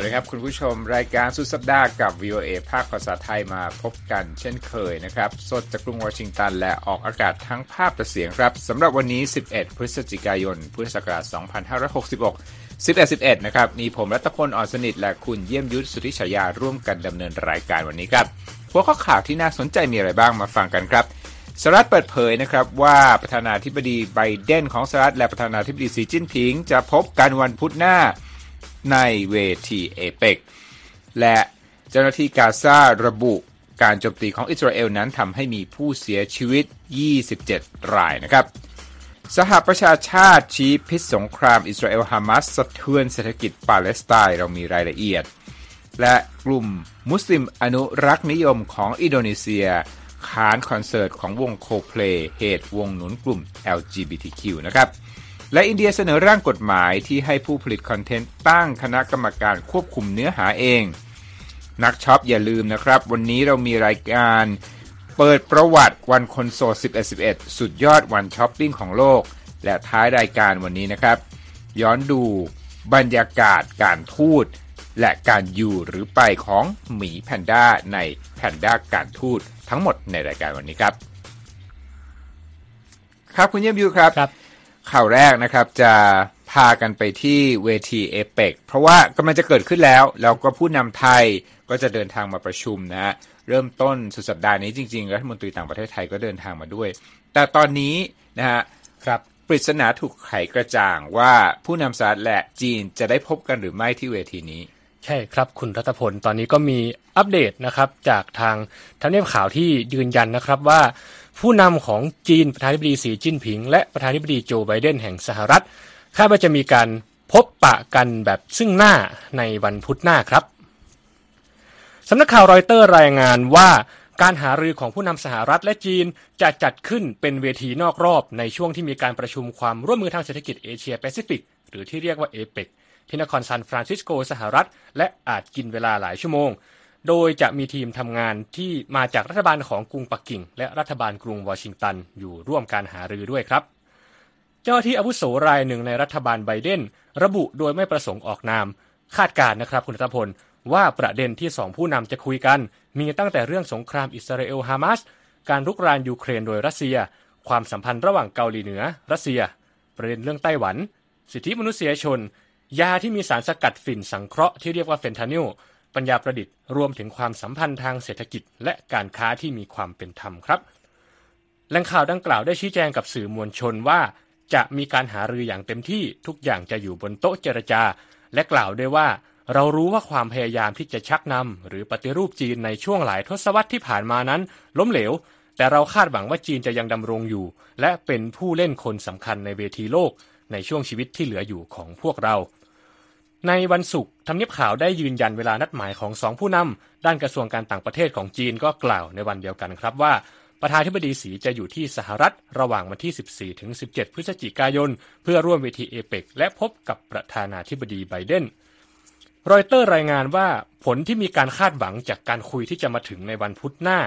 วัสดีครับ คุณผู้ชมรายการสุดสัปดาห์กับ VOA ภาคภาษาไทยมาพบกันเช่นเคยนะครับ สดจากกรุงวอชิงตันและออกอากาศทั้งภาพและเสียงครับสำหรับวันนี้ 11 พฤศจิกายน พุทธศักราช 2566 11 11 นะครับ มีผมรัตพลอ่อนสนิท และคุณเยี่ยมยุทธสุธิชายาร่วมกันดำเนินรายการวันนี้ครับหัวข้อข่าวที่น่าสนใจมีอะไรบ้างมาฟังกันครับสหรัฐเปิดเผยนะครับว่าประธานาธิบดีไบเดนของสหรัฐและประธานาธิบดีสีจิ้นผิง จะพบกันวันพุธหน้า ในเวทีเอเปกและเจ้าหน้าที่กาซาระบุการโจมตีของอิสราเอลนั้นทำให้มีผู้เสียชีวิต 27 รายนะครับ สหประชาชาติชี้พิษสงครามอิสราเอลฮามาสสะเทือนเศรษฐกิจปาเลสไตน์เรามีรายละเอียด และกลุ่มมุสลิมอนุรักษ์นิยมของอินโดนีเซียค้านคอนเสิร์ตของวงโคเพลเหตุวงหนุนกลุ่ม LGBTQ นะครับ และอินเดียเสนอร่างกฎหมายที่ให้ผู้ผลิตคอนเทนต์ตั้งคณะกรรมการควบคุมเนื้อหาเอง นักช็อปอย่าลืมนะครับ วันนี้เรามีรายการเปิดประวัติวันคนโสด1111 สุดยอดวันช้อปปิ้งของโลก และท้ายรายการวันนี้นะครับ ย้อนดูบรรยากาศการทูตและการอยู่หรือไปของหมีแพนด้าในแพนด้าการทูตทั้งหมดในรายการวันนี้ครับ ครับคุณเยี่ยมยูครับครับ ข่าวแรกนะครับจะพากันไปที่เวทีเอเปกเพราะว่ากำลังจะเกิดขึ้นแล้ว แล้วก็ผู้นำไทยก็จะเดินทางมาประชุมนะฮะเริ่มต้นสุดสัปดาห์นี้จริงๆ รัฐมนตรีต่างประเทศไทยก็เดินทางมาด้วย แต่ตอนนี้นะฮะครับปริศนาถูกไขกระจ่างว่าผู้นำสหรัฐและจีนจะได้พบกันหรือไม่ที่เวทีนี้ ใช่ครับคุณรัตพลตอนนี้ก็มีอัปเดตนะครับจากททางทำเนียบขาวที่ยืนยันนะครับว่า ผู้นำของจีนประธานาธิบดีสีจิ้นผิง และประธานาธิบดีโจไบเดนแห่งสหรัฐคาดว่าจะมีการพบปะกันแบบซึ่งหน้าในวันพุธหน้าครับสำนักข่าวรอยเตอร์รายงานว่าการหารือของผู้นำสหรัฐและจีนจะจัดขึ้นเป็นเวทีนอกรอบในช่วงที่มีการประชุมความร่วมมือทางเศรษฐกิจเอเชียแปซิฟิกหรือที่เรียกว่าเอเปกที่นครซานฟรานซิสโกสหรัฐ และอาจกินเวลาหลายชั่วโมง โดยจะมีทีมทำงานที่มาจากรัฐบาลของกรุงปักกิ่ง และรัฐบาลกรุงวอชิงตันอยู่ร่วมการหารือด้วยครับ เจ้าที่อาวุโสรายหนึ่งในรัฐบาลไบเดน ระบุโดยไม่ประสงค์ออกนาม คาดการนะครับคุณรัตพล ว่าประเด็นที่สองผู้นำจะคุยกัน มีตั้งแต่เรื่องสงครามอิสราเอลฮามาสการรุกรานยูเครนโดยรัสเซีย ความสัมพันธ์ระหว่างเกาหลีเหนือ รัสเซีย ประเด็นเรื่องไต้หวัน สิทธิมนุษยชน ยาที่มีสารสกัดฝิ่นสังเคราะห์ที่เรียกว่าเฟนทานิล ปัญญาประดิษฐ์ รวมถึงความสัมพันธ์ทางเศรษฐกิจ และการค้าที่มีความเป็นธรรมครับแหล่งข่าวดังกล่าวได้ชี้แจงกับสื่อมวลชนว่า จะมีการหารืออย่างเต็มที่ทุกอย่างจะอยู่บนโต๊ะเจรจา และกล่าวด้วยว่า เรารู้ว่าความพยายามที่จะชักนำหรือปฏิรูปจีนในช่วงหลายทศวรรษที่ผ่านมานั้น ล้มเหลว แต่เราคาดหวังว่าจีนจะยังดำรงอยู่ และเป็นผู้เล่นคนสำคัญในเวทีโลก ในช่วงชีวิตที่เหลืออยู่ของพวกเรา ในวันศุกร์ทำเนียบข่าวได้ยืนยันเวลานัดหมายของสองผู้นำด้านกระทรวงการต่างประเทศของจีนก็กล่าวในวันเดียวกันครับว่า ประธานธิบดีสีจะอยู่ที่สหรัฐระหว่างวันที่ 14 ถึง 17 พฤศจิกายน เพื่อร่วมเวทีเอเปกและพบกับประธานาธิบดีไบเดนรอยเตอร์รายงานว่าผลที่มีการคาดหวังจากการคุยที่จะมาถึงในวันพุธหน้า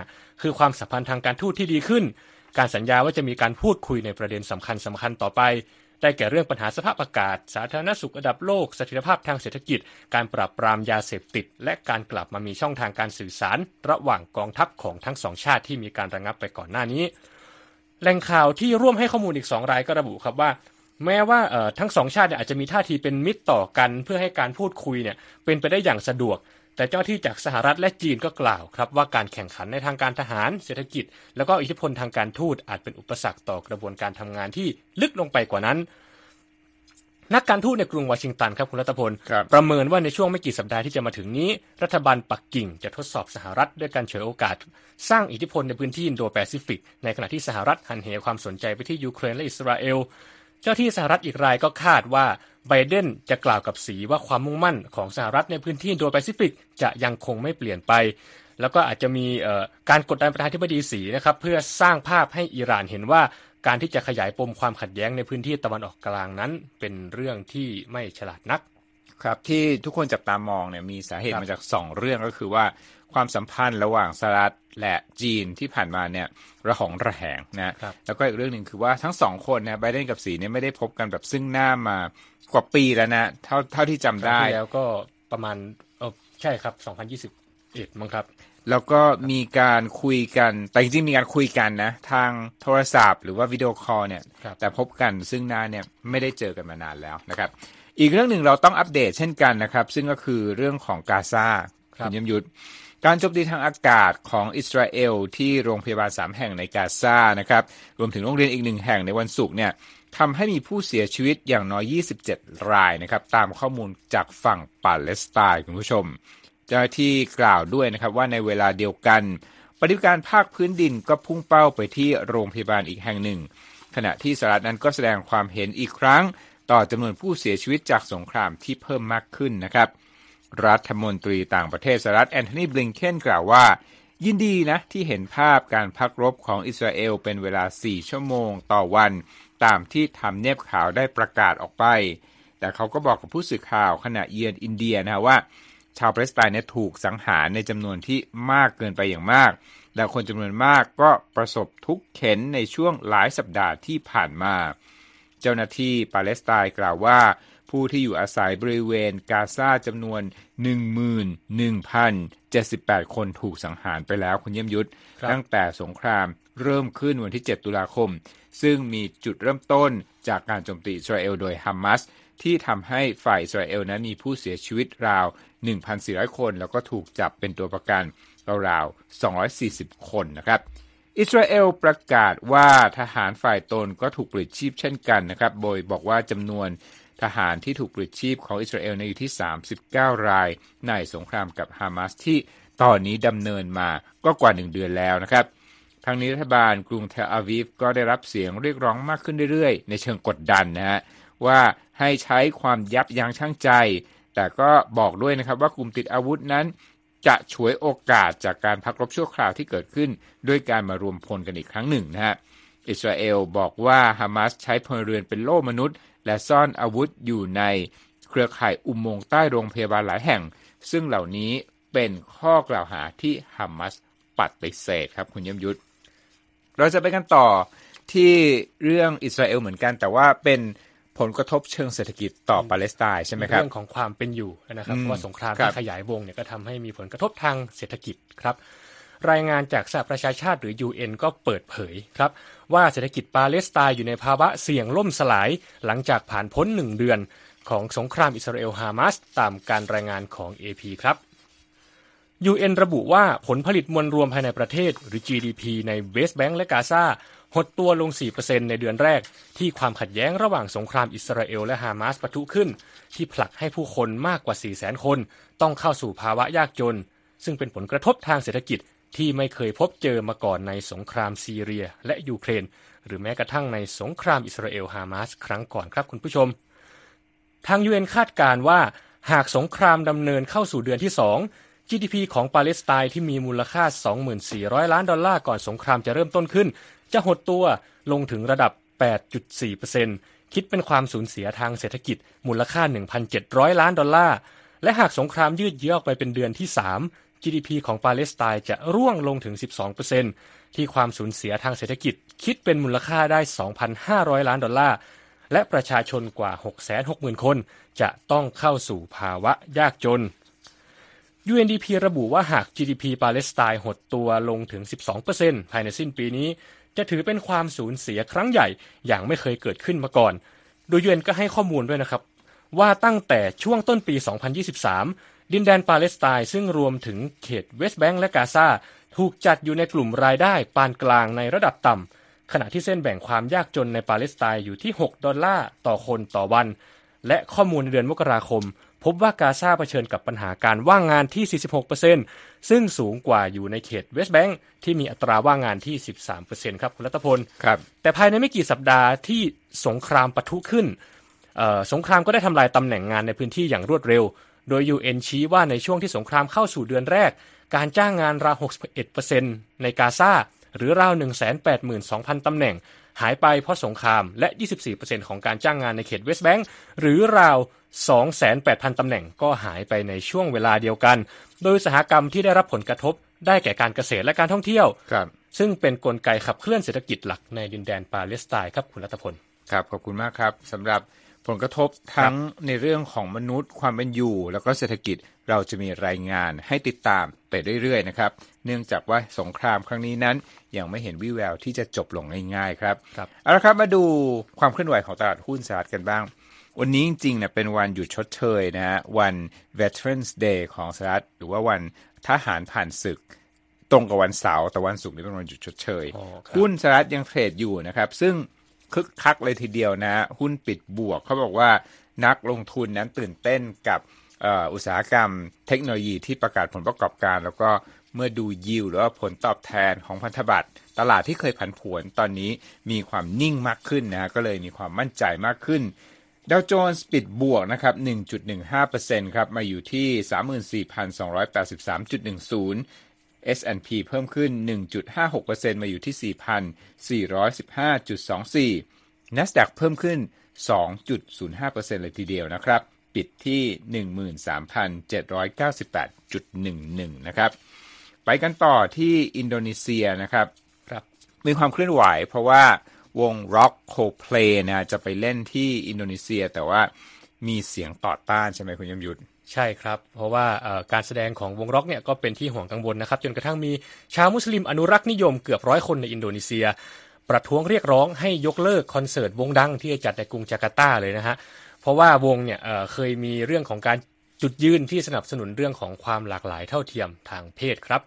คือความสัมพันธ์ทางการทูตที่ดีขึ้น การสัญญาว่าจะมีการพูดคุยในประเด็นสำคัญสำคัญต่อไป ได้แก่เรื่องปัญหาสภาพอากาศ สาธารณสุขระดับโลกสถิรภาพทางเศรษฐกิจ การปราบปรามยาเสพติด และการกลับมามีช่องทางการสื่อสาร ระหว่างกองทัพของทั้งสองชาติที่มีการระงับไปก่อนหน้านี้แหล่งข่าวที่ร่วมให้ข้อมูลอีกสองรายก็ระบุครับว่า แม้ว่าทั้งสองชาติอาจจะมีท่าทีเป็นมิตรต่อกัน เพื่อให้การพูดคุยเนี่ยเป็นไปได้อย่างสะดวก แต่เจ้าที่จากสหรัฐและจีนก็กล่าวครับว่าการแข่งขันในทางการทหาร เศรษฐกิจ แล้วก็อิทธิพลทางการทูตอาจเป็นอุปสรรคต่อกระบวนการทำงานที่ลึกลงไปกว่านั้น นักการทูตในกรุงวอชิงตันครับคุณรัตพลประเมินว่าในช่วงไม่กี่สัปดาห์ที่จะมาถึงนี้ รัฐบาลปักกิ่งจะทดสอบสหรัฐด้วยการเฉยโอกาส สร้างอิทธิพลในพื้นที่อินโดแปซิฟิกในขณะที่สหรัฐหันเหความสนใจไปที่ยูเครนและอิสราเอล เจ้าที่สหรัฐอีกรายก็คาดว่า ไบเดนจะกล่าวกับสีว่าความมุ่งมั่นของสหรัฐในพื้นที่อินโดแปซิฟิกจะยังคงไม่เปลี่ยนไป แล้วก็อาจจะมีการกดดันประธานาธิบดีสีนะครับเพื่อสร้างภาพให้อิหร่านเห็นว่าการที่จะขยายปมความขัดแย้งในพื้นที่ตะวันออกกลางนั้น เป็นเรื่องที่ไม่ฉลาดนัก ครับที่ทุกคนจับตามองเนี่ยมีสาเหตุมาจากสองเรื่องก็คือว่า ความสัมพันธ์ระหว่างสหรัฐและจีนที่ผ่านมาเนี่ยระหองระแหงนะแล้วก็อีกเรื่องหนึ่งคือว่าทั้งสองคนเนี่ยไบเดนกับสีเนี่ยไม่ได้พบกันแบบซึ่งหน้ามากว่าปีแล้วนะเท่าเท่าที่จำได้แล้วก็ประมาณเออใช่ครับ 2021มั้งครับ แล้วก็มีการคุยกัน แต่จริงๆมีการคุยกันนะ ทางโทรศัพท์หรือว่าวิดีโอคอลเนี่ยครับแต่พบกันซึ่งหน้าเนี่ยไม่ได้เจอกันมานานแล้วนะครับ อีกเรื่องหนึ่งเราต้องอัปเดตเช่นกันนะครับ ซึ่งก็คือเรื่องของกาซา ครับณยมยุทธการโจมตีทางอากาศของอิสราเอลที่โรงพยาบาลสามแห่งในกาซานะครับรวมถึงโรงเรียนอีกหนึ่งแห่งในวันศุกร์เนี่ยทำให้มีผู้เสียชีวิตอย่างน้อย 27 รายนะครับตามข้อมูลจากฝั่งปาเลสไตน์คุณผู้ชม เจ้าหน้าที่กล่าวด้วยนะครับว่าในเวลาเดียวกัน ปฏิบัติการภาคพื้นดินก็พุ่งเป้าไปที่โรงพยาบาลอีกแห่งหนึ่ง ขณะที่สหรัฐนั้นก็แสดงความเห็นอีกครั้ง ต่อจำนวนผู้เสียชีวิตจากสงครามที่เพิ่มมากขึ้นนะครับ รัฐมนตรีต่างประเทศสหรัฐแอนโทนีบลิงเคนกล่าวว่า ยินดีนะที่เห็นภาพการพักรบของอิสราเอลเป็นเวลา 4 ชั่วโมงต่อวัน ตามที่ทำเนียบข่าวได้ประกาศออกไป แต่เขาก็บอกกับผู้สื่อข่าวขณะเยือนอินเดียนะว่า ชาวปาเลสไตน์เนี่ยถูกสังหารในจำนวนที่มากเกินไปอย่างมาก และคนจำนวนมากก็ประสบทุกข์เข็นในช่วงหลายสัปดาห์ที่ผ่านมา เจ้าหน้าที่ปาเลสไตน์กล่าวว่า ผู้ที่อยู่อาศัยบริเวณกาซาจำนวน 11,078 คนถูกสังหารไปแล้วคุณเยี่ยมยุทธครับตั้งแต่สงครามเริ่มขึ้นวันที่ 7 ตุลาคม ซึ่งมีจุดเริ่มต้นจากการโจมตีอิสราเอลโดยฮัมมัสที่ทำให้ฝ่ายอิสราเอลนั้นมีผู้เสียชีวิตราว 1,400 คน แล้วก็ถูกจับเป็นตัวประกันราวๆ240 คนนะครับ อิสราเอลประกาศว่าทหารฝ่ายตนก็ถูกปลิดชีพเช่นกันนะครับ โดยบอกว่าจำนวน ทหารที่ถูกปลิดชีพของอิสราเอลในอยู่ที่ 39 ราย ในสงครามกับฮามาสที่ตอนนี้ดำเนินมาก็กว่า 1 เดือนแล้วนะครับทางนี้รัฐบาลกรุงเทลอาวีฟก็ได้รับเสียงเรียกร้องมากขึ้นเรื่อยๆ ในเชิงกดดันนะฮะว่าให้ใช้ความยับยั้งชั่งใจ แต่ก็บอกด้วยนะครับว่ากลุ่มติดอาวุธนั้น จะฉวยโอกาสจากการพักรบชั่วคราวที่เกิดขึ้น ด้วยการมารวมพลกันอีกครั้งหนึ่งนะฮะ อิสราเอลบอกว่าฮามาสใช้พลเรือนเป็นโล่มนุษย์ และซ่อนอาวุธอยู่ในเครือข่ายอุโมงค์ใต้โรงพยาบาลหลายแห่ง ซึ่งเหล่านี้เป็นข้อกล่าวหาที่ฮามาสปฏิเสธครับคุณเยี่ยมยุทธเราจะไปกันต่อที่เรื่องอิสราเอลเหมือนกัน แต่ว่าเป็นผลกระทบเชิงเศรษฐกิจต่อปาเลสไตน์ใช่ไหมครับเรื่องของความเป็นอยู่นะครับอืมเพราะว่าสงครามครัที่บขยายวงเนี่ยก็ทำให้มีผลกระทบทางเศรษฐกิจครับ รายงานจากสหประชาชาติหรือ UN ก็เปิดเผยครับ ว่าเศรษฐกิจปาเลสไตน์อยู่ในภาวะเสี่ยงล่มสลาย หลังจากผ่านพ้นหนึ่งเดือนของสงครามอิสราเอลฮามาสตามการรายงานของ AP ครับ UN ระบุว่าผลผลิตมวลรวมภายในประเทศ หรือ GDP ในเวสต์แบงก์และกาซาหดตัวลง 4%ในเดือนแรก ที่ความขัดแย้งระหว่างสงครามอิสราเอลและฮามาสปะทุขึ้น ที่ผลักให้ผู้คนมากกว่า 400,000 คน ต้องเข้าสู่ภาวะยากจน ซึ่งเป็นผลกระทบทางเศรษฐกิจ ที่ไม่เคยพบเจอมาก่อนในสงครามซีเรียและยูเครน หรือแม้กระทั่งในสงครามอิสราเอลฮามาสครั้งก่อนครับคุณผู้ชม ทาง UN คาดการณ์ว่า หากสงครามดำเนินเข้าสู่เดือนที่ 2 GDP ของปาเลสไตน์ที่มีมูลค่า 24,000 ล้านดอลลาร์ก่อนสงครามจะเริ่มต้นขึ้น จะหดตัวลงถึงระดับ 8.4%คิดเป็นความสูญเสียทางเศรษฐกิจมูลค่า 1,700 ล้านดอลลาร์และหากสงครามยืดเยื้อออกไปเป็นเดือนที่ 3 GDP ของปาเลสไตน์จะร่วงลงถึง 12%ที่ความสูญเสียทางเศรษฐกิจคิดเป็นมูลค่าได้ 2,500 ล้านดอลลาร์ และประชาชนกว่า 660,000 คน จะต้องเข้าสู่ภาวะยากจน UNDP ระบุว่าหาก GDP ปาเลสไตน์หดตัวลงถึง 12%ภายในสิ้นปีนี้ จะถือเป็นความสูญเสียครั้งใหญ่อย่างไม่เคยเกิดขึ้นมาก่อน โดย UN ก็ให้ข้อมูลด้วยนะครับ ว่าตั้งแต่ช่วงต้นปี 2023 ดินแดนปาเลสไตน์ซึ่งรวมถึงเขตเวสต์แบงก์และกาซาถูกจัดอยู่ในกลุ่มรายได้ปานกลางในระดับต่ำ ขณะที่เส้นแบ่งความยากจนในปาเลสไตน์อยู่ที่ 6 ดอลลาร์ต่อคนต่อวัน และข้อมูลในเดือนมกราคม พบว่ากาซาเผชิญกับปัญหาการว่างงานที่ 46%ซึ่งสูงกว่าอยู่ในเขตเวสต์แบงก์ที่มีอัตราว่างงานที่ 13%ครับคุณรัตพลครับ แต่ภายในไม่กี่สัปดาห์ที่สงครามปะทุขึ้นเอ่อสงครามก็ได้ทำลายตำแหน่งงานในพื้นที่อย่างรวดเร็ว โดย UN ชี้ว่าในช่วงที่สงครามเข้าสู่เดือนแรก การจ้างงานราว 61%ในกาซาหรือราว 182,000 ตำแหน่ง หายไปเพราะสงคราม และ 24%ของการจ้างงานในเขตเวสต์แบงก์หรือราว28,000 ตำแหน่งก็หายไปในช่วงเวลาเดียวกัน โดยอุตสาหกรรมที่ได้รับผลกระทบได้แก่การเกษตรและการท่องเที่ยวครับซึ่งเป็นกลไกขับเคลื่อนเศรษฐกิจหลักในดินแดนปาเลสไตน์ครับคุณรัตพล ครับ ขอบคุณมากครับสำหรับ ผลกระทบทั้งในเรื่องของมนุษย์ความเป็นอยู่ แล้วก็เศรษฐกิจเราจะมีรายงานให้ติดตามไปเรื่อยๆนะครับ เนื่องจากว่าสงครามครั้งนี้นั้น ยังไม่เห็นวิแววที่จะจบลงง่ายๆครับครับเอาละครับมาดูความเคลื่อนไหวของตลาดหุ้นสหรัฐกันบ้าง วันนี้จริงๆเนี่ยเป็นวันหยุดชดเชยนะฮะวัน Veterans Day ของสหรัฐหรือว่าวันทหารผ่านศึกตรงกับวันเสาร์แต่วันศุกร์นี่เป็นวันหยุดชดเชยอ๋อครับหุ้นสหรัฐยังเทรดอยู่นะครับ ซึ่ง คึกคักเลยทีเดียวนะ หุ้นปิดบวกเขาบอกว่านักลงทุนนั้นตื่นเต้นกับอุตสาหกรรมเทคโนโลยีที่ประกาศผลประกอบการ แล้วก็เมื่อดูยิวหรือว่าผลตอบแทนของพันธบัตรตลาดที่เคยผันผวนตอนนี้มีความนิ่งมากขึ้นนะก็เลยมีความมั่นใจมากขึ้นดาวโจนส์ปิดบวกนะครับ 1.15%ครับ มาอยู่ที่ 34,283.10 S&P เพิ่มขึ้น 1.56%มาอยู่ที่ 4,415.24 NASDAQ เพิ่มขึ้น 2.05%เลยทีเดียวนะครับ ปิดที่ 13,798.11 นะครับ ไปกันต่อที่อินโดนีเซียนะครับครับมีความเคลื่อนไหวเพราะว่าวง Rock Coldplay นะจะไปเล่นที่อินโดนีเซีย แต่ว่ามีเสียงต่อต้านใช่ไหมคุณยมยุทธ ใช่ครับ เพราะว่าการแสดงของวงร็อกเนี่ยก็เป็นที่ห่วงกังวลนะครับ จนกระทั่งมีชาวมุสลิมอนุรักษ์นิยมเกือบร้อยคนในอินโดนีเซีย ประท้วงเรียกร้องให้ยกเลิกคอนเสิร์ตวงดังที่จะจัดในกรุงจาการ์ตาเลยนะฮะเพราะว่าวงเนี่ยเอ่อเคยมีเรื่องของการจุดยืนที่สนับสนุนเรื่องของความหลากหลายเท่าเทียมทางเพศครับ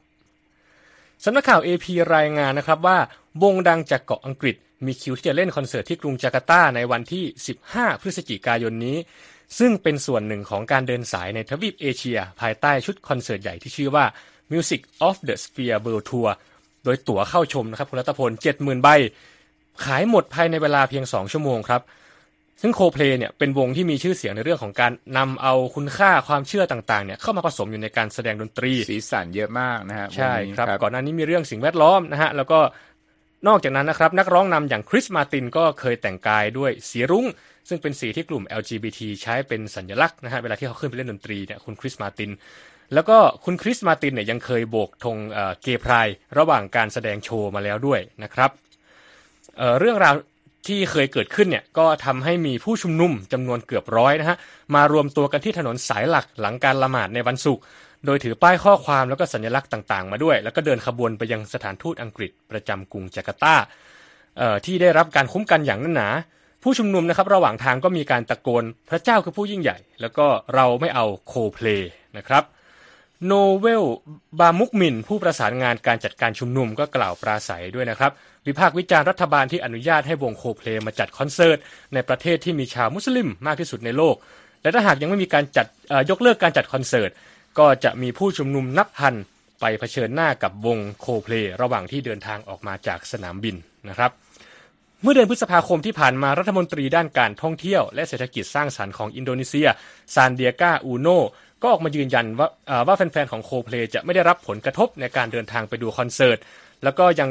สำนักข่าว AP รายงานนะครับว่าวงดังจากเกาะอังกฤษมีคิวที่จะเล่นคอนเสิร์ตที่กรุงจาการ์ตาในวันที่ 15 พฤศจิกายนนี้ ซึ่งเป็นส่วนหนึ่งของการเดินสายในทวีปเอเชีย ภายใต้ชุดคอนเสิร์ตใหญ่ที่ชื่อว่า Music of the Sphere World Tour โดยตั๋วเข้าชมนะครับคุณรัตพล 70,000 ใบ ขายหมดภายในเวลาเพียง 2 ชั่วโมงครับ ซึ่งโคเพลเนี่ยเป็นวงที่มีชื่อเสียงในเรื่องของการนำเอาคุณค่าความเชื่อต่างๆเนี่ยเข้ามาผสมอยู่ในการแสดงดนตรี สีสันเยอะมากนะฮะใช่วงนี้ครับ ก่อนหน้านี้มีเรื่องสิ่งแวดล้อมนะฮะแล้วก็ นอกจากนั้นนะครับนักร้องนำอย่างคริสมาตินก็เคยแต่งกายด้วยสีรุ้ง ซึ่งเป็นสีที่กลุ่ม LGBT ใช้เป็นสัญลักษณ์นะฮะเวลาที่เขาขึ้นไปเล่นดนตรีเนี่ยคุณคริสมาตินแล้วก็คุณคริสมาตินเนี่ยยังเคยโบกธงเกย์พรายระหว่างการแสดงโชว์มาแล้วด้วยนะครับเเรื่องราวที่เคยเกิดขึ้นเนี่ยก็ทำให้มีผู้ชุมนุมจำนวนเกือบร้อยนะฮะมารวมตัวกันที่ถนนสายหลักหลังการละหมาดในวันศุกร์ โดยถือป้ายข้อความแล้วก็สัญลักษณ์ต่างๆ มาด้วย แล้วก็เดินขบวนไปยังสถานทูตอังกฤษประจำกรุงจาการ์ตาที่ได้รับการคุ้มกันอย่างแน่นหนาผู้ชุมนุมนะครับระหว่างทางก็มีการตะโกนพระเจ้าคือผู้ยิ่งใหญ่ แล้วก็เราไม่เอาโคเพลนะครับโนเวลบามุกมิน ผู้ประสานงานการจัดการชุมนุมก็กล่าวปราศัยด้วยนะครับ วิพากษ์วิจารณ์รัฐบาลที่อนุญาตให้วงโคเพลมาจัดคอนเสิร์ต ในประเทศที่มีชาวมุสลิมมากที่สุดในโลก และถ้าหากยังไม่มีการจัดยกเลิกการจัดคอนเสิร์ต ก็จะมีผู้ชุมนุมนับพันไปเผชิญหน้ากับวงโคเพลระหว่างที่เดินทางออกมาจากสนามบินนะครับ เมื่อเดือนพฤษภาคมที่ผ่านมารัฐมนตรีด้านการท่องเที่ยวและเศรษฐกิจสร้างสรรค์ของอินโดนีเซียซานดิอากาอูโนก็ออกมายืนยันว่าว่าแฟนๆของโคเพลจะไม่ได้รับผลกระทบในการเดินทางไปดูคอนเสิร์ต แล้วก็ยัง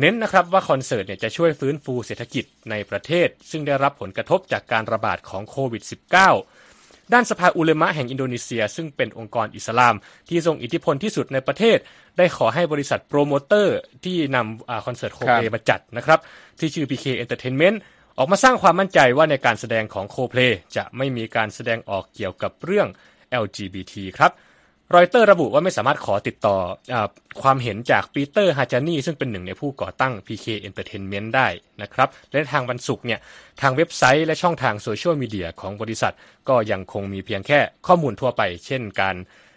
เน้นนะครับว่าคอนเสิร์ตเนี่ยจะช่วยฟื้นฟูเศรษฐกิจในประเทศ ซึ่งได้รับผลกระทบจากการระบาดของโควิด -19 ด้านสภาอุเลมะแห่งอินโดนีเซีย ซึ่งเป็นองค์กรอิสลาม ที่ทรงอิทธิพลที่สุดในประเทศ ได้ขอให้บริษัทโปรโมเตอร์ที่นำอคอนเสิร์ตโคเพลมาจัดนะครับ ที่ชื่อ PK Entertainment ออกมาสร้างความมั่นใจว่าในการแสดงของโคเพลจะไม่มีการแสดงออกเกี่ยวกับเรื่อง LGBT ครับ รอยเตอร์ระบุว่าไม่สามารถขอติดต่ออาความเห็นจากปีเตอร์ฮาจานีซึ่งเป็นหนึ่งในผู้ก่อตั้ง PK Entertainment ได้นะครับ และทางวันศุกร์เนี่ยทางเว็บไซต์และช่องทางโซเชียลมีเดียของบริษัท ก็ยังคงมีเพียงแค่ข้อมูลทั่วไป เช่นการ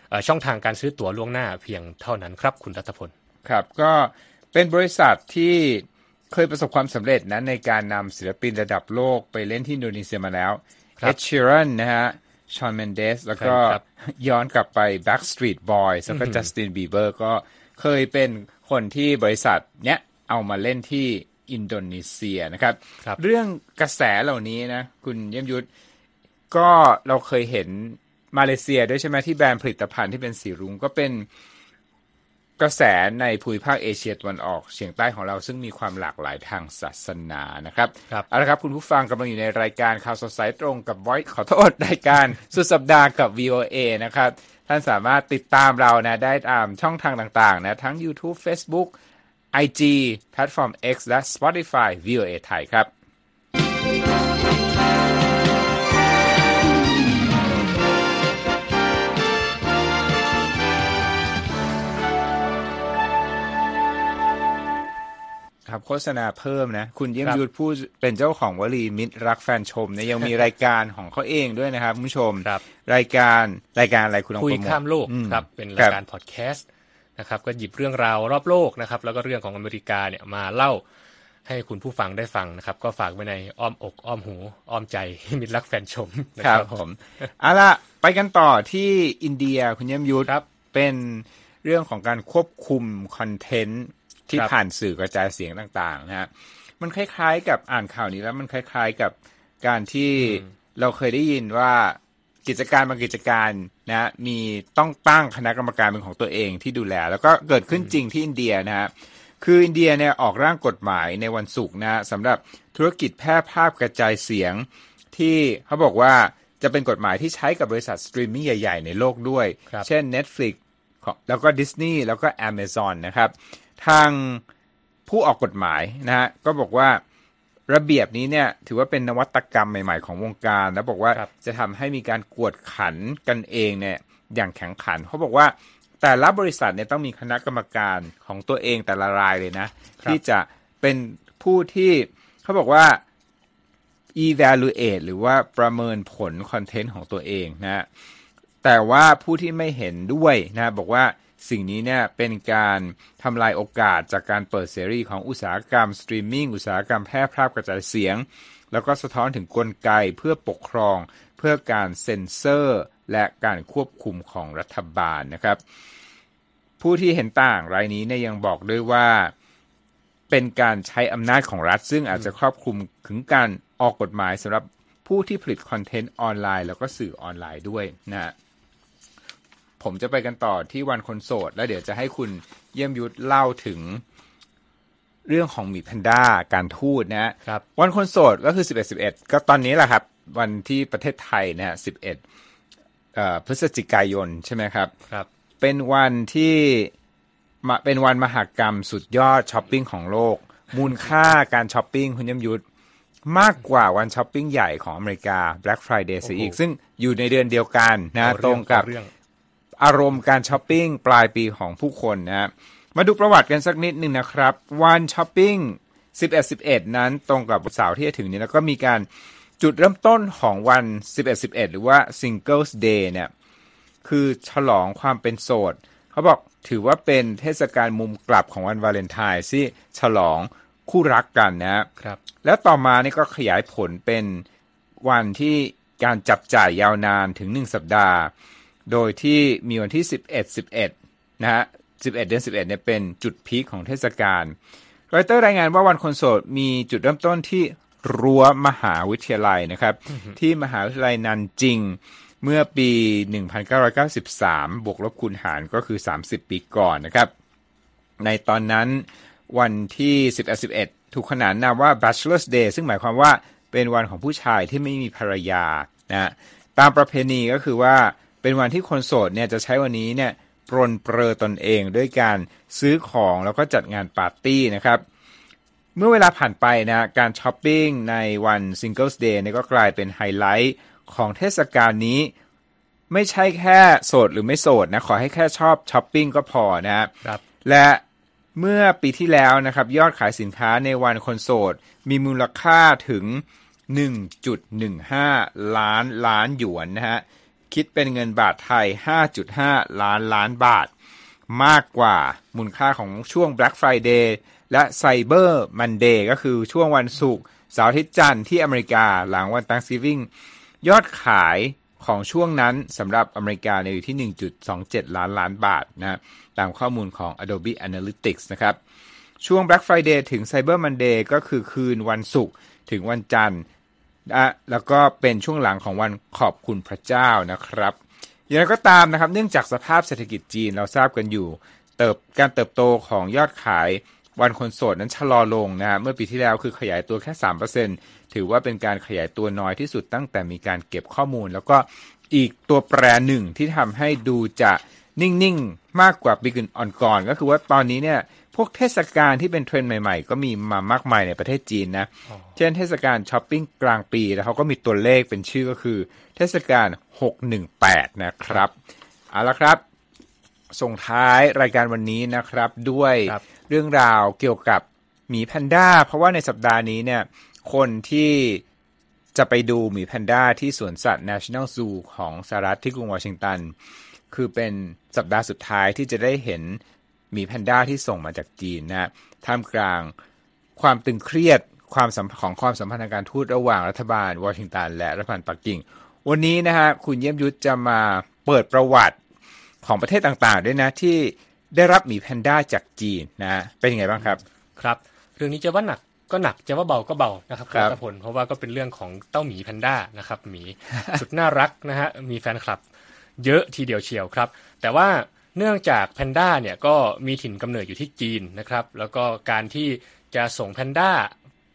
เอ่อช่องทางการซื้อตั๋วล่วงหน้าเพียงเท่านั้นครับคุณรัตพล ครับก็เป็นบริษัทที่เคยประสบความสำเร็จนะในการนำศิลปินระดับโลกไปเล่นที่อินโดนีเซียมาแล้วครับ Ed Sheeran นะฮะ Shawn Mendes แล้วก็ครับย้อนกลับไป Backstreet Boys แล้วก็ Justin Bieber ก็เคยเป็นคนที่บริษัทเนี้ยเอามาเล่นที่อินโดนีเซียนะครับครับเรื่องกระแสเหล่านี้นะ คุณเยี่ยมยุทธก็เราเคยเห็นมาเลเซียด้วยใช่ไหมที่แบรนด์ผลิตภัณฑ์ที่เป็นสีรุ้งก็เป็น กระแสในภูมิภาคเอเชียตะวันออกเฉียงใต้ของเราซึ่งมีความหลากหลายทางศาสนานะครับครับเอาละครับคุณผู้ฟังกำลังอยู่ในรายการข่าวสดสายตรงกับ Voice ขอโทษรายการสุดสัปดาห์กับ VOA นะครับ ท่านสามารถติดตามเรานะได้ตามช่องทางต่างๆนะทั้ง YouTube Facebook IG แพลตฟอร์ม X และ Spotify VOA ไทยครับ ทำโฆษณาเพิ่มนะ คุณเยี่ยมครับยุทธผู้เป็นเจ้าของวลีมิตรรักแฟนชมเนี่ยยังมีรายการของเขาเองด้วยนะครับคุณผู้ชมครับรายการรายการอะไรคุณลองคุยโปรโทข้ามโลกอืครับเป็นครารัยบการพอดแคสต์นะครับก็หยิบเรื่องราวรอบโลกนะครับ แล้วก็เรื่องของอเมริกาเนี่ยมาเล่าให้คุณผู้ฟังได้ฟังนะครับ ก็ฝากไว้ในอ้อมอกอ้อมหูอ้อมใจมิตรรักแฟนชมนะคครัรับบผมเอาล่ะไปกันต่อที่อินเดียคุณเยี่ยมยุทธครับเป็นเรื่องของการควบคุมคอนเทนต์ ที่ครับผ่านสื่อกระจายเสียงต่างๆนะฮะมันคล้ายๆ กับอ่านข่าวนี้แล้วมันคล้าย ๆกับการที่เราเคยได้ยินว่ากิจการบางกิจการนะมีต้องตั้งคณะกรรมการเป็นของตัวเองที่ดูแล แล้วก็เกิดขึ้นจริงที่อินเดียนะฮะคืออินเดียเนี่ยออกร่างกฎหมายในวันศุกร์นะฮะสำหรับธุรกิจแพร่ภาพกระจายเสียง ที่เขาบอกว่าจะเป็นกฎหมายที่ใช้กับบริษัทสตรีมมิ่งใหญ่ ๆ ในโลกด้วยครับเช่น Netflix ของแล้วก็ Disney แล้วก็ Amazon นะครับ ทางผู้ออกกฎหมายนะฮะก็บอกว่าระเบียบนี้เนี่ยถือว่าเป็นนวัตกรรมใหม่ ๆ ของวงการ แล้วบอกว่าครับจะทำให้มีการกวดขันกันเองเนี่ยอย่างแข็งขันเขาบอกว่าแต่ละบริษัทเนี่ยต้องมีคณะกรรมการของตัวเองแต่ละรายเลยนะ ที่จะเป็นผู้ที่เขาบอกว่า evaluate หรือว่าประเมินผลคอนเทนต์ของตัวเองนะฮะแต่ว่าผู้ที่ไม่เห็นด้วยนะบอกว่า สิ่งนี้เนี่ยเป็นการทำลายโอกาสจากการเปิดเสรีของอุตสาหกรรมสตรีมมิ่งอุตสาหกรรมแพร่ภาพกระจายเสียง แล้วก็สะท้อนถึงกลไกเพื่อปกครอง เพื่อการเซ็นเซอร์ และการควบคุมของรัฐบาลนะครับ ผู้ที่เห็นต่างรายนี้เนี่ยยังบอกด้วยว่าเป็นการใช้อำนาจของรัฐ ซึ่งอาจจะครอบคลุมถึงการออกกฎหมายสำหรับผู้ที่ผลิตคอนเทนต์ออนไลน์ แล้วก็สื่อออนไลน์ด้วยนะฮะ ผมจะไปกันต่อที่วันคนโสด แล้วเดี๋ยวจะให้คุณเยี่ยมยุทธเล่าถึงเรื่องของหมีแพนด้าการทูตนะฮะครับ วันคนโสดก็คือ 11 11 ก็ตอนนี้แหละครับ วันที่ประเทศไทยนะฮะ11เอ่อพฤศจิกายนใช่ไหมครับครับ เป็นวันที่มาเป็นวันมหากรรมสุดยอดช้อปปิ้งของโลก มูลค่าการช้อปปิ้งคุณยมยุทธมากกว่าวันช้อปปิ้งใหญ่ของอเมริกา Black Friday เสียอีกโอ้โหซึ่งอยู่ในเดือนเดียวกันนะเอาตเอรงกับเอาเรื่องอารมณ์การช้อปปิ้งปลายปีของผู้คนนะฮะมาดูประวัติกันสักนิดหนึ่งนะครับ วันช้อปปิ้ง 11 11 นั้นตรงกับเสาร์ที่จะถึงนี้แล้วก็มีการจุดเริ่มต้นของวัน 11 11 หรือว่า Singles Day เนี่ยคือฉลองความเป็นโสด เขาบอกถือว่าเป็นเทศกาลมุมกลับของวันวาเลนไทน์ที่ฉลองคู่รักกันนะฮะครับแล้วแล้วต่อมานี่ก็ขยายผลเป็นวันที่การจับจ่ายยาวนานถึง 1 สัปดาห์ โดยที่มีวันที่ 11 11 นะฮะ 11 เดือน 11 เนี่ยเป็นจุดพีคของเทศกาลรอยเตอร์รายงานว่าวันคนโสดมีจุดเริ่มต้นที่รั้วมหาวิทยาลัยนะครับ ที่มหาวิทยาลัยนันจิงเมื่อปี 1993 บวกลบคูณหารก็คือ 30 ปีก่อนนะครับ ในตอนนั้นวันที่ 11 11 ถูกขนานนามว่า Bachelor's Day ซึ่งหมายความว่าเป็นวันของผู้ชายที่ไม่มีภรรยานะตามประเพณีก็คือว่า เป็นวันที่คนโสดเนี่ยจะใช้วันนี้เนี่ยปรนเปรอตนเองด้วยการซื้อของแล้วก็จัดงานปาร์ตี้นะครับ เมื่อเวลาผ่านไปนะการช้อปปิ้งในวัน Singles Day เนี่ยก็กลายเป็นไฮไลท์ของเทศกาลนี้ ไม่ใช่แค่โสดหรือไม่โสดนะขอให้แค่ชอบช้อปปิ้งก็พอนะฮะครับและเมื่อปีที่แล้วนะครับยอดขายสินค้าในวันคนโสด มีมูลค่าถึง 1.15 ล้านล้านหยวนนะฮะ คิดเป็นเงินบาทไทย 5.5 ล้านล้านบาท มากกว่ามูลค่าของช่วง Black Friday และ Cyber Monday ก็คือช่วงวันศุกร์เสาร์อาทิตย์จันทร์ที่อเมริกาหลังวัน Thanksgiving ยอดขายของช่วงนั้นสำหรับอเมริกาเนี่ยอยู่ที่ 1.27 ล้านล้านบาทนะตามข้อมูลของ Adobe Analytics นะครับช่วง Black Friday ถึง Cyber Monday ก็คือคืนวันศุกร์ถึงวันจันทร์ นะแล้วก็เป็นช่วงหลังของวันขอบคุณพระเจ้านะครับอย่างไรก็ตามนะครับ เนื่องจากสภาพเศรษฐกิจจีนเราทราบกันอยู่ เติบการเติบโตของยอดขายวันคนโสดนั้นชะลอลงนะฮะเมื่อปีที่แล้วคือขยายตัวแค่ 3%ถือว่าเป็นการขยายตัวน้อยที่สุดตั้งแต่มีการเก็บข้อมูล แล้วก็อีกตัวแปรหนึ่งที่ทำให้ดูจะนิ่งๆ มากกว่าปีก่อนๆก็คือว่าตอนนี้เนี่ย พวกเทศกาลที่เป็นเทรนด์ใหม่ๆ ก็มีมามากมายในประเทศจีนนะ เช่นเทศกาลช้อปปิ้งกลางปีแล้วเขาก็มีตัวเลขเป็นชื่อก็คือ เทศกาล 618 นะครับ เอาละครับ ส่งท้ายรายการวันนี้นะครับ ด้วยครับเรื่องราวเกี่ยวกับหมีแพนด้า เพราะว่าในสัปดาห์นี้เนี่ย คนที่จะไปดูหมีแพนด้าที่สวนสัตว์ National Zoo ของสหรัฐที่กรุงวอชิงตัน คือเป็นสัปดาห์สุดท้ายที่จะได้เห็นห มีแพนด้าที่ส่งมาจากจีนนะท่ามกลางความตึงเครียดความสัมของความสัมพันธ์ทางการทูตระหว่างรัฐบาลวอชิงตันและรัฐบาลปักกิ่ง วันนี้นะฮะคุณเยี่ยมยุทธจะมาเปิดประวัติของประเทศต่างๆ ด้วยนะที่ได้รับหมีแพนด้าจากจีนนะเป็นยังไงบ้างครับครับ เรื่องนี้จะว่าหนักก็หนักจะว่าเบาก็เบานะครับคุณรัผลเพราะว่าก็เป็นเรื่องของเต้าหมีแพนด้านะครับหมีสุดน่ารักนะฮะมีแฟนคลับ เยอะทีเดียวเชียวครับ แต่ว่า เนื่องจากแพนด้าเนี่ยก็มีถิ่นกำเนิดอยู่ที่จีนนะครับ แล้วก็การที่จะส่งแพนด้า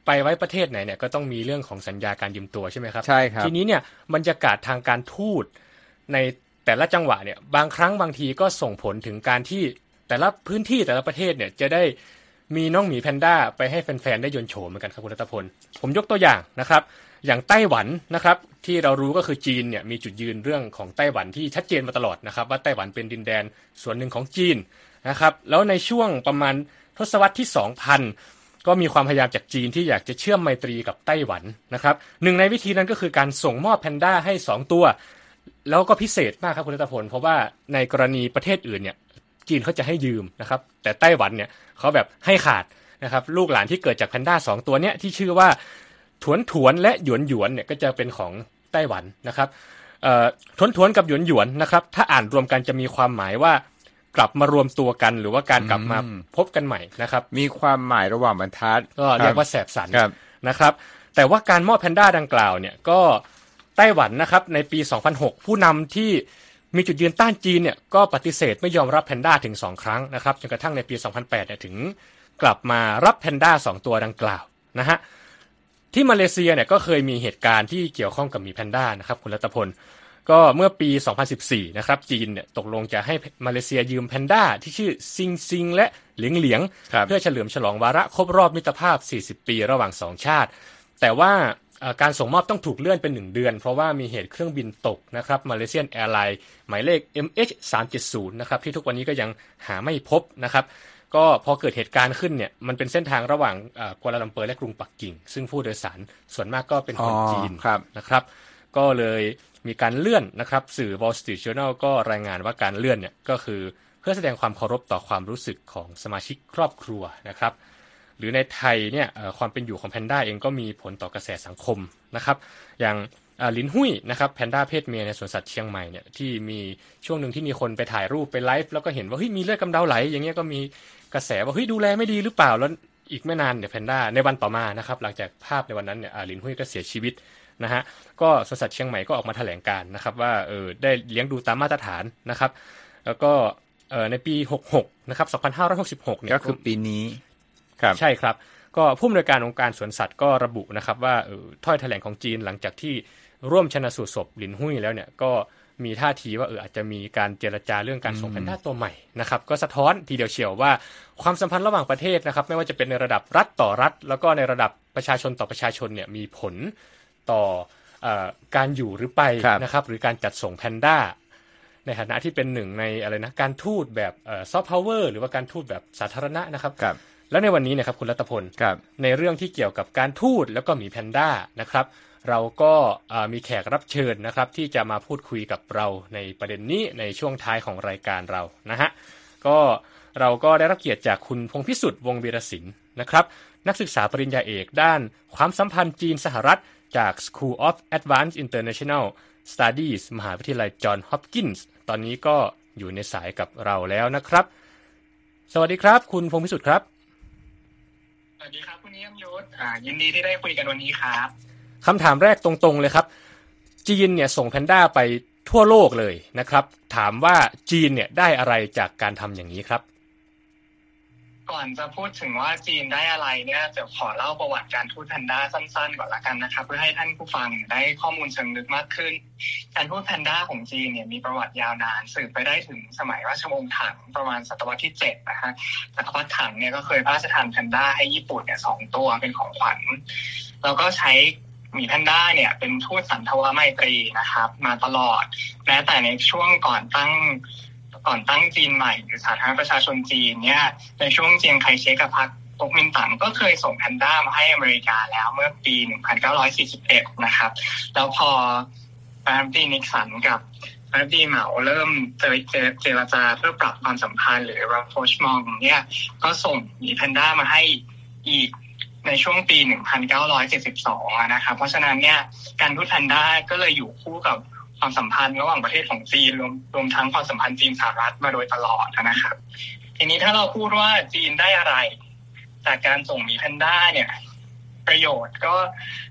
ไปไว้ประเทศไหนเนี่ยก็ต้องมีเรื่องของสัญญาการยืมตัวใช่ไหมครับใช่ครับทีนี้เนี่ยบรรยากาศทางการทูตในแต่ละจังหวะเนี่ยบางครั้งบางทีก็ส่งผลถึงการที่แต่ละพื้นที่แต่ละประเทศเนี่ยจะได้มีน้องหมีแพนด้าไปให้แฟนๆได้ยนโฉมเหมือนกันครับคุณรัตพลผมยกตัวอย่างนะครับ อย่างไต้หวันนะครับที่เรารู้ก็คือจีนเนี่ยมีจุดยืนเรื่องของไต้หวันที่ชัดเจนมาตลอดนะครับว่าไต้หวันเป็นดินแดนส่วนหนึ่งของจีนนะครับแล้วในช่วงประมาณทศวรรษที่ 2000 ก็มีความพยายามจากจีนที่อยากจะเชื่อมไมตรีกับไต้หวันนะครับหนึ่งในวิธีนั้นก็คือการส่งมอบแพนด้าให้ 2 ตัว แล้วก็พิเศษมากครับคุณรัตพล เพราะว่าในกรณีประเทศอื่นเนี่ยจีนเขาจะให้ยืมนะครับแต่ไต้หวันเนี่ยเขาแบบให้ขาดนะครับลูกหลานที่เกิดจากแพนด้าสองตัวเนี้ยที่ชื่อว่า ถวนถวนและหยวนหยวนเนี่ยก็จะเป็นของไต้หวันนะครับถวนถวนกับหยวนหยวนนะครับ ถ้าอ่านรวมกันจะมีความหมายว่ากลับมารวมตัวกันหรือว่าการกลับมาพบกันใหม่นะครับ มีความหมายระหว่างบรรทัดก็เรียกว่าแสบสันนะครับ แต่ว่าการมอบแพนด้าดังกล่าวเนี่ยก็ไต้หวันนะครับในปี 2006 ผู้นำที่มีจุดยืนต้านจีนเนี่ยก็ปฏิเสธไม่ยอมรับแพนด้าถึง 2 ครั้งนะครับจนกระทั่งในปี 2008เนี่ยถึงกลับมารับแพนด้า2 ตัวดังกล่าวนะฮะ ที่มาเลเซียเนี่ยก็เคยมีเหตุการณ์ที่เกี่ยวข้องกับหมีแพนด้านะครับคุณรัตพลก็เมื่อปี 2014 นะครับ จีนเนี่ยตกลงจะให้มาเลเซียยืมแพนด้าที่ชื่อซิงซิงและเหลียงเหลียง เพื่อเฉลิมฉลองวาระครบรอบมิตรภาพ 40 ปีระหว่างสองชาติ แต่ว่าการส่งมอบต้องถูกเลื่อนเป็นหนึ่งเดือน เพราะว่ามีเหตุเครื่องบินตกนะครับมาเลเซียนแอร์ไลน์หมายเลข MH 370 นะครับที่ทุกวันนี้ก็ยังหาไม่พบนะครับ ก็พอเกิดเหตุการณ์ขึ้นเนี่ยมันเป็นเส้นทางระหว่างกัวลาลัมเปอร์และกรุงปักกิ่ง ซึ่งผู้โดยสารส่วนมากก็เป็นคนจีนนะครับ ก็เลยมีการเลื่อนนะครับ สื่อ Wall Street Journal ก็รายงานว่าการเลื่อนเนี่ยก็คือเพื่อแสดงความเคารพต่อความรู้สึกของสมาชิกครอบครัวนะครับ หรือในไทยเนี่ยความเป็นอยู่ของแพนด้าเองก็มีผลต่อกระแสสังคมนะครับ อย่างลินหุยนะครับแพนด้าเพศเมียในสวนสัตว์เชียงใหม่เนี่ยที่มีช่วงหนึ่งที่มีคนไปถ่ายรูปไปไลฟ์แล้วก็เห็นว่าเฮ้ยมีเลือดกำเดาไหลอย่างเงี้ยก็มี กระแสว่าเฮ้ยดูแลไม่ดีหรือเปล่าแล้วอีกไม่นานเนี่ยแพนด้าในวันต่อมานะครับหลังจากภาพในวันนั้นเนี่ยลินหุยก็เสียชีวิตนะฮะก็สวนสัตว์เชียงใหม่ก็ออกมาแถลงการนะครับว่าเออได้เลี้ยงดูตามมาตรฐานนะครับ แล้วก็ในปี 66 นะครับ 2566 เนี่ยก็คือปีนี้ครับใช่ครับ ก็ผู้อำนวยการองค์การสวนสัตว์ก็ระบุนะครับว่าออถ้อยแถลงของจีนหลังจากที่ร่วมชนะสูตรศพหลินหุ้ยแล้วเนี่ยก็ มีท่าทีว่าเอออาจจะมีการเจรจาเรื่องการส่งแพนด้าตัวใหม่นะครับก็สะท้อนทีเดียวเชียวว่าความสัมพันธ์ระหว่างประเทศนะครับ ไม่ว่าจะเป็นในระดับรัฐต่อรัฐ แล้วก็ในระดับประชาชนต่อประชาชนเนี่ยมีผลต่ออการอยู่หรือไปนะครับ หรือการจัดส่งแพนด้าในฐานะที่เป็นหนึ่งในอะไรนะการทูตแบบซอฟต์พาวเวอร์หรือว่าการทูตแบบสาธารณะนะครับรบแล้วในวันนี้นะครับคุณรัตพลในเรื่องที่เกี่ยวกับการทูตแล้วก็มีแพนด้านะครับ เราก็มีแขกรับเชิญนะครับที่จะมาพูดคุยกับเราในประเด็นนี้ในช่วงท้ายของรายการเรานะฮะก็เราก็ได้รับเกียรติจากคุณพงพิสุทธิ์วงวีรศิลป์นะครับ นักศึกษาปริญญาเอกด้านความสัมพันธ์จีนสหรัฐ จาก School of Advanced International Studies มหาวิทยาลัยจอห์นฮอปกินส์ตอนนี้ก็อยู่ในสายกับเราแล้วนะครับ สวัสดีครับ คุณพงพิสุทธิ์ครับ สวัสดีครับคุณเยี่ยมยศยินดีที่ได้คุยกันวันนี้ครับ คำถามแรกตรงๆเลยครับ จีนเนี่ยส่งแพนด้าไปทั่วโลกเลยนะครับ ถามว่าจีนเนี่ยได้อะไรจากการทำอย่างนี้ครับ ก่อนจะพูดถึงว่าจีนได้อะไรเนี่ยจะขอเล่าประวัติการทูตแพนด้าสั้นๆก่อนละกันนะครับ เพื่อให้ท่านผู้ฟังได้ข้อมูลเชิงลึกมากขึ้น การทูตแพนด้าของจีนเนี่ยมีประวัติยาวนานสืบไปได้ถึงสมัยราชวงศ์ถังประมาณศตวรรษที่เจ็ดนะฮะจักรพรรดิถังเนี่ยก็เคยพระราชทานแพนด้าให้ญี่ปุ่นเนี่ยสองตัวเป็นของขวัญแล้วก็ใช้ หมีแพนด้าเนี่ยเป็นทูตสันถวไมตรีนะครับ มาตลอด แม้แต่ในช่วงก่อนตั้งก่อนตั้งจีนใหม่ หรือสาธารณรัฐประชาชนจีนเนี่ยในช่วงเจียงไคเชกกับพรรคก๊กมินตั๋งก็เคยส่งแพนด้ามาให้อเมริกาแล้วเมื่อปี 1941 นะครับ แล้วพอประธานาธิบดีนิกสันกับประธานาธิบดีเหมาเริ่มเจรเจรจาเพื่อปรับความสัมพันธ์หรือรับโพชมองเนี่ยก็ส่งมีแพนด้ามาให้อีก ในช่วงปี 1972 นะครับ เพราะฉะนั้นเนี่ยการทูตแพนด้าก็เลยอยู่คู่กับความสัมพันธ์ระหว่างประเทศของจีนรวมรวมทั้งความสัมพันธ์จีนสหรัฐมาโดยตลอดนะครับ ทีนี้ถ้าเราพูดว่าจีนได้อะไร จากการส่งหมีแพนด้าเนี่ยประโยชน์ก็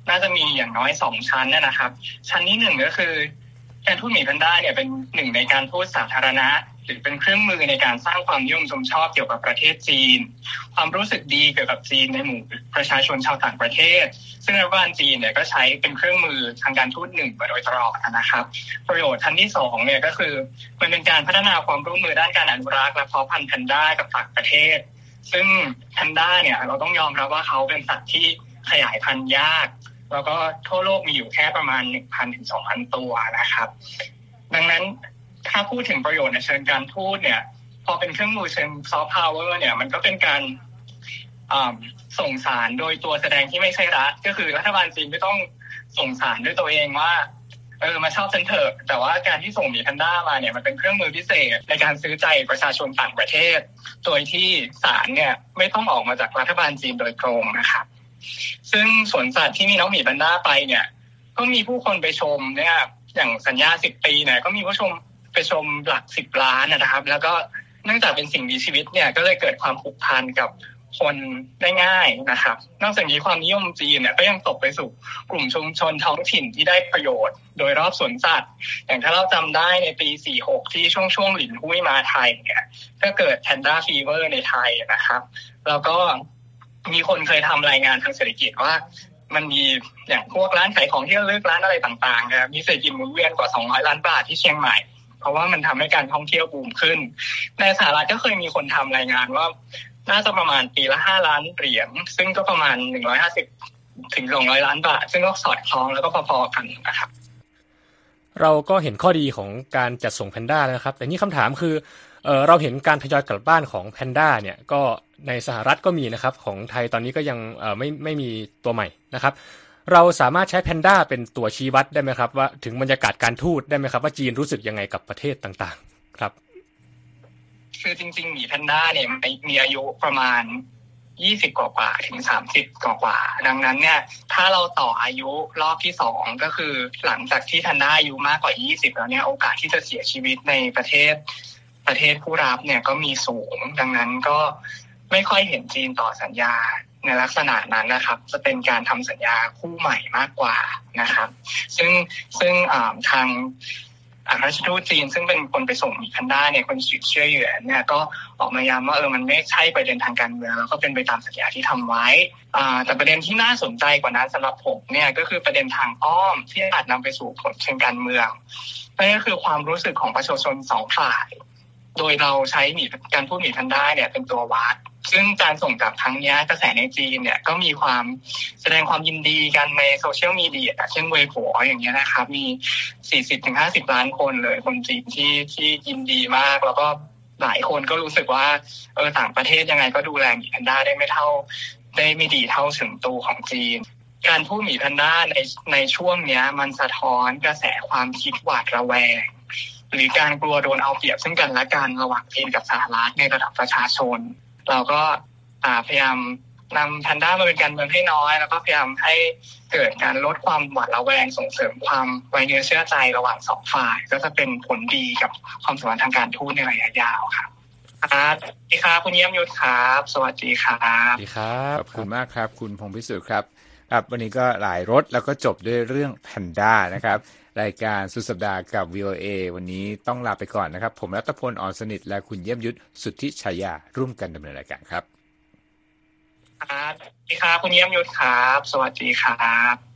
น่าจะมีอย่างน้อยสองชั้นนะครับ ชั้นที่หนึ่งก็คือการทูตหมีแพนด้าเนี่ยเป็นหนึ่งในการทูตสาธารณะ หรือเป็นเครื่องมือในการสร้างความนิยมชมชอบเกี่ยวกับประเทศจีน ความรู้สึกดีเกี่ยวกับจีนในหมู่ประชาชนชาวต่างประเทศ ซึ่งรัฐบาลจีนเนี่ยก็ใช้เป็นเครื่องมือทางการทูตหนึ่งมาโดยตลอดนะครับ ประโยชน์ชั้นที่สองเนี่ยก็คือมันเป็นการพัฒนาความร่วมมือด้านการอนุรักษ์และเพาะพันธุ์แพนด้ากับต่างประเทศ ซึ่งแพนด้าเนี่ยเราต้องยอมรับว่าเขาเป็นสัตว์ที่ขยายพันธุ์ยาก แล้วก็ทั่วโลกมีอยู่แค่ประมาณ1,000ถึง2,000 ตัวนะครับ ดังนั้น ถ้าพูดถึงประโยชน์ในเชิงการทูตเนี่ย พอเป็นเครื่องมือเชิงซอฟต์พาวเวอร์เนี่ยมันก็เป็นการส่งสารโดยตัวแสดงที่ไม่ใช่รัฐ ก็คือรัฐบาลจีนไม่ต้องส่งสารด้วยตัวเองว่าเออมาชอบฉันเถอะแต่ว่าการที่ส่งหมีแพนด้ามาเนี่ยมันเป็นเครื่องมือพิเศษในการซื้อใจประชาชนต่างประเทศ โดยที่สารเนี่ยไม่ต้องออกมาจากรัฐบาลจีนโดยตรงนะครับ ซึ่งสวนสัตว์ที่มีน้องหมีแพนด้าไปเนี่ย ก็มีผู้คนไปชมเนี่ยอย่างสัญญาสิบปีเนี่ยก็มีผู้ชม ไปชมหลักสิบล้านนะครับ แล้วก็เนื่องจากเป็นสิ่งมีชีวิตเนี่ยก็เลยเกิดความผูกพันกับคนได้ง่ายนะครับ นอกจากนี้ความนิยมจีนเนี่ยก็ยังตกไปสู่กลุ่มชุมชนท้องถิ่นที่ได้ประโยชน์ โดยรอบสวนสัตว์ อย่างถ้าเราจำได้ในปี 46 ที่ช่วงช่วงหลินหุ้ยมาไทยเนี่ยก็เกิดแพนด้า fever ในไทยนะครับ แล้วก็มีคนเคยทำรายงานทางเศรษฐกิจว่ามันมีอย่างพวกร้านขายของที่ระลึกร้านอะไรต่างๆนะมีเศรษฐกิจหมุนเวียนกว่า 200 ล้านบาทที่เชียงใหม่ เพราะว่ามันทำให้การท่องเที่ยวบูมขึ้น ในสหรัฐก็เคยมีคนทำรายงานว่า น่าจะประมาณปีละห้าล้านเหรียญซึ่งก็ประมาณหนึ่งร้อยห้าสิบถึงสองร้อยล้านบาท ซึ่งก็สอดคล้องแล้วก็พอๆกันนะครับเราก็เห็นข้อดีของการจัดส่งแพนด้านะครับ แต่นี่คำถามคือเออเราเห็นการทยอยกลับบ้านของแพนด้าเนี่ยก็ในสหรัฐก็มีนะครับ ของไทยตอนนี้ก็ยังไม่ไม่มีตัวใหม่นะครับ เราสามารถใช้แพนด้าเป็นตัวชี้วัดได้ไหมครับ ว่าถึงบรรยากาศการทูตได้ไหมครับ ว่าจีนรู้สึกยังไงกับประเทศต่างๆ ครับ คือจริงๆหมีแพนด้าเนี่ยมีอายุประมาณยี่สิบกว่าถึงสามสิบกว่า ดังนั้นเนี่ย ถ้าเราต่ออายุรอบที่สองก็คือหลังจากที่แพนด้าอายุมากกว่ายี่สิบแล้วเนี่ย โอกาสที่จะเสียชีวิตในประเทศ ประเทศผู้รับเนี่ยก็มีสูง ดังนั้นก็ไม่ค่อยเห็นจีนต่อสัญญา ในลักษณะนั้นนะครับ จะเป็นการทำสัญญาคู่ใหม่มากกว่านะครับ ซึ่งซึ่งทางอาราชทูตจีนซึ่งเป็นคนไปส่งมีคันด้าเนี่ยคนสืบเชื่อเหยื่อเนี่ยก็ออกมาย้ำว่าเออมันไม่ใช่ประเด็นทางการเมืองแล้วก็เป็นไปตามสัญญาที่ทำไว้อ่าแต่ประเด็นที่น่าสนใจกว่านั้นสำหรับผมเนี่ยก็คือประเด็นทางอ้อมที่อาจนำไปสู่ผลเชิงการเมืองนั่นก็คือความรู้สึกของประชาชนสองฝ่าย โดยเราใช้หมีการพูดหมีพันด้าเนี่ยเป็นตัววัด ซึ่งการส่งกลับครั้งนี้กระแสในจีนเนี่ยก็มีความแสดงความยินดีกันในโซเชียลมีเดียเช่นเวผัวอย่างเงี้ยนะครับ มี 40ถึง50 ล้านคนเลยคนจีนที่ที่ยินดีมากแล้วก็หลายคนก็รู้สึกว่าเออต่างประเทศยังไงก็ดูแลหมีแพนด้าได้ไม่เท่า ได้ไม่ดีเท่าถึงตูของจีน การพูดหมีแพนด้าในในช่วงเนี้ย มันสะท้อนกระแสความคิดหวาดระแวง หรือการกลัวโดนเอาเปรียบซึ่งกันและกันระหว่างจีนกับสหรัฐในระดับประชาชน เราก็พยายามนำแพนด้ามาเป็นการเมืองให้น้อย แล้วก็พยายามให้เกิดการลดความหวาดระแวงส่งเสริมความไว้เนื้อเชื่อใจระหว่างสองฝ่าย ก็จะเป็นผลดีกับความสัมพันธ์ทางการทูตในระยะยาวครับครับสวัสดีครับคุณเยี่ยมยุทธครับ สวัสดีครับสวัสดีครับขอบคุณมากครับ คุณพงพิสุทธิ์ครับครับ วันนี้ก็หลายรถแล้วก็จบด้วยเรื่องแพนด้านะครับ รายการสุดสัปดาห์กับ VOA วันนี้ต้องลาไปก่อนนะครับ ผมรัตพลอ่อนสนิทและคุณเยี่ยมยุทธสุทธิชัยยาร่วมกันดำเนินรายการครับครับสวัสดีครับคุณเยี่ยมยุทธครับ สวัสดีครับ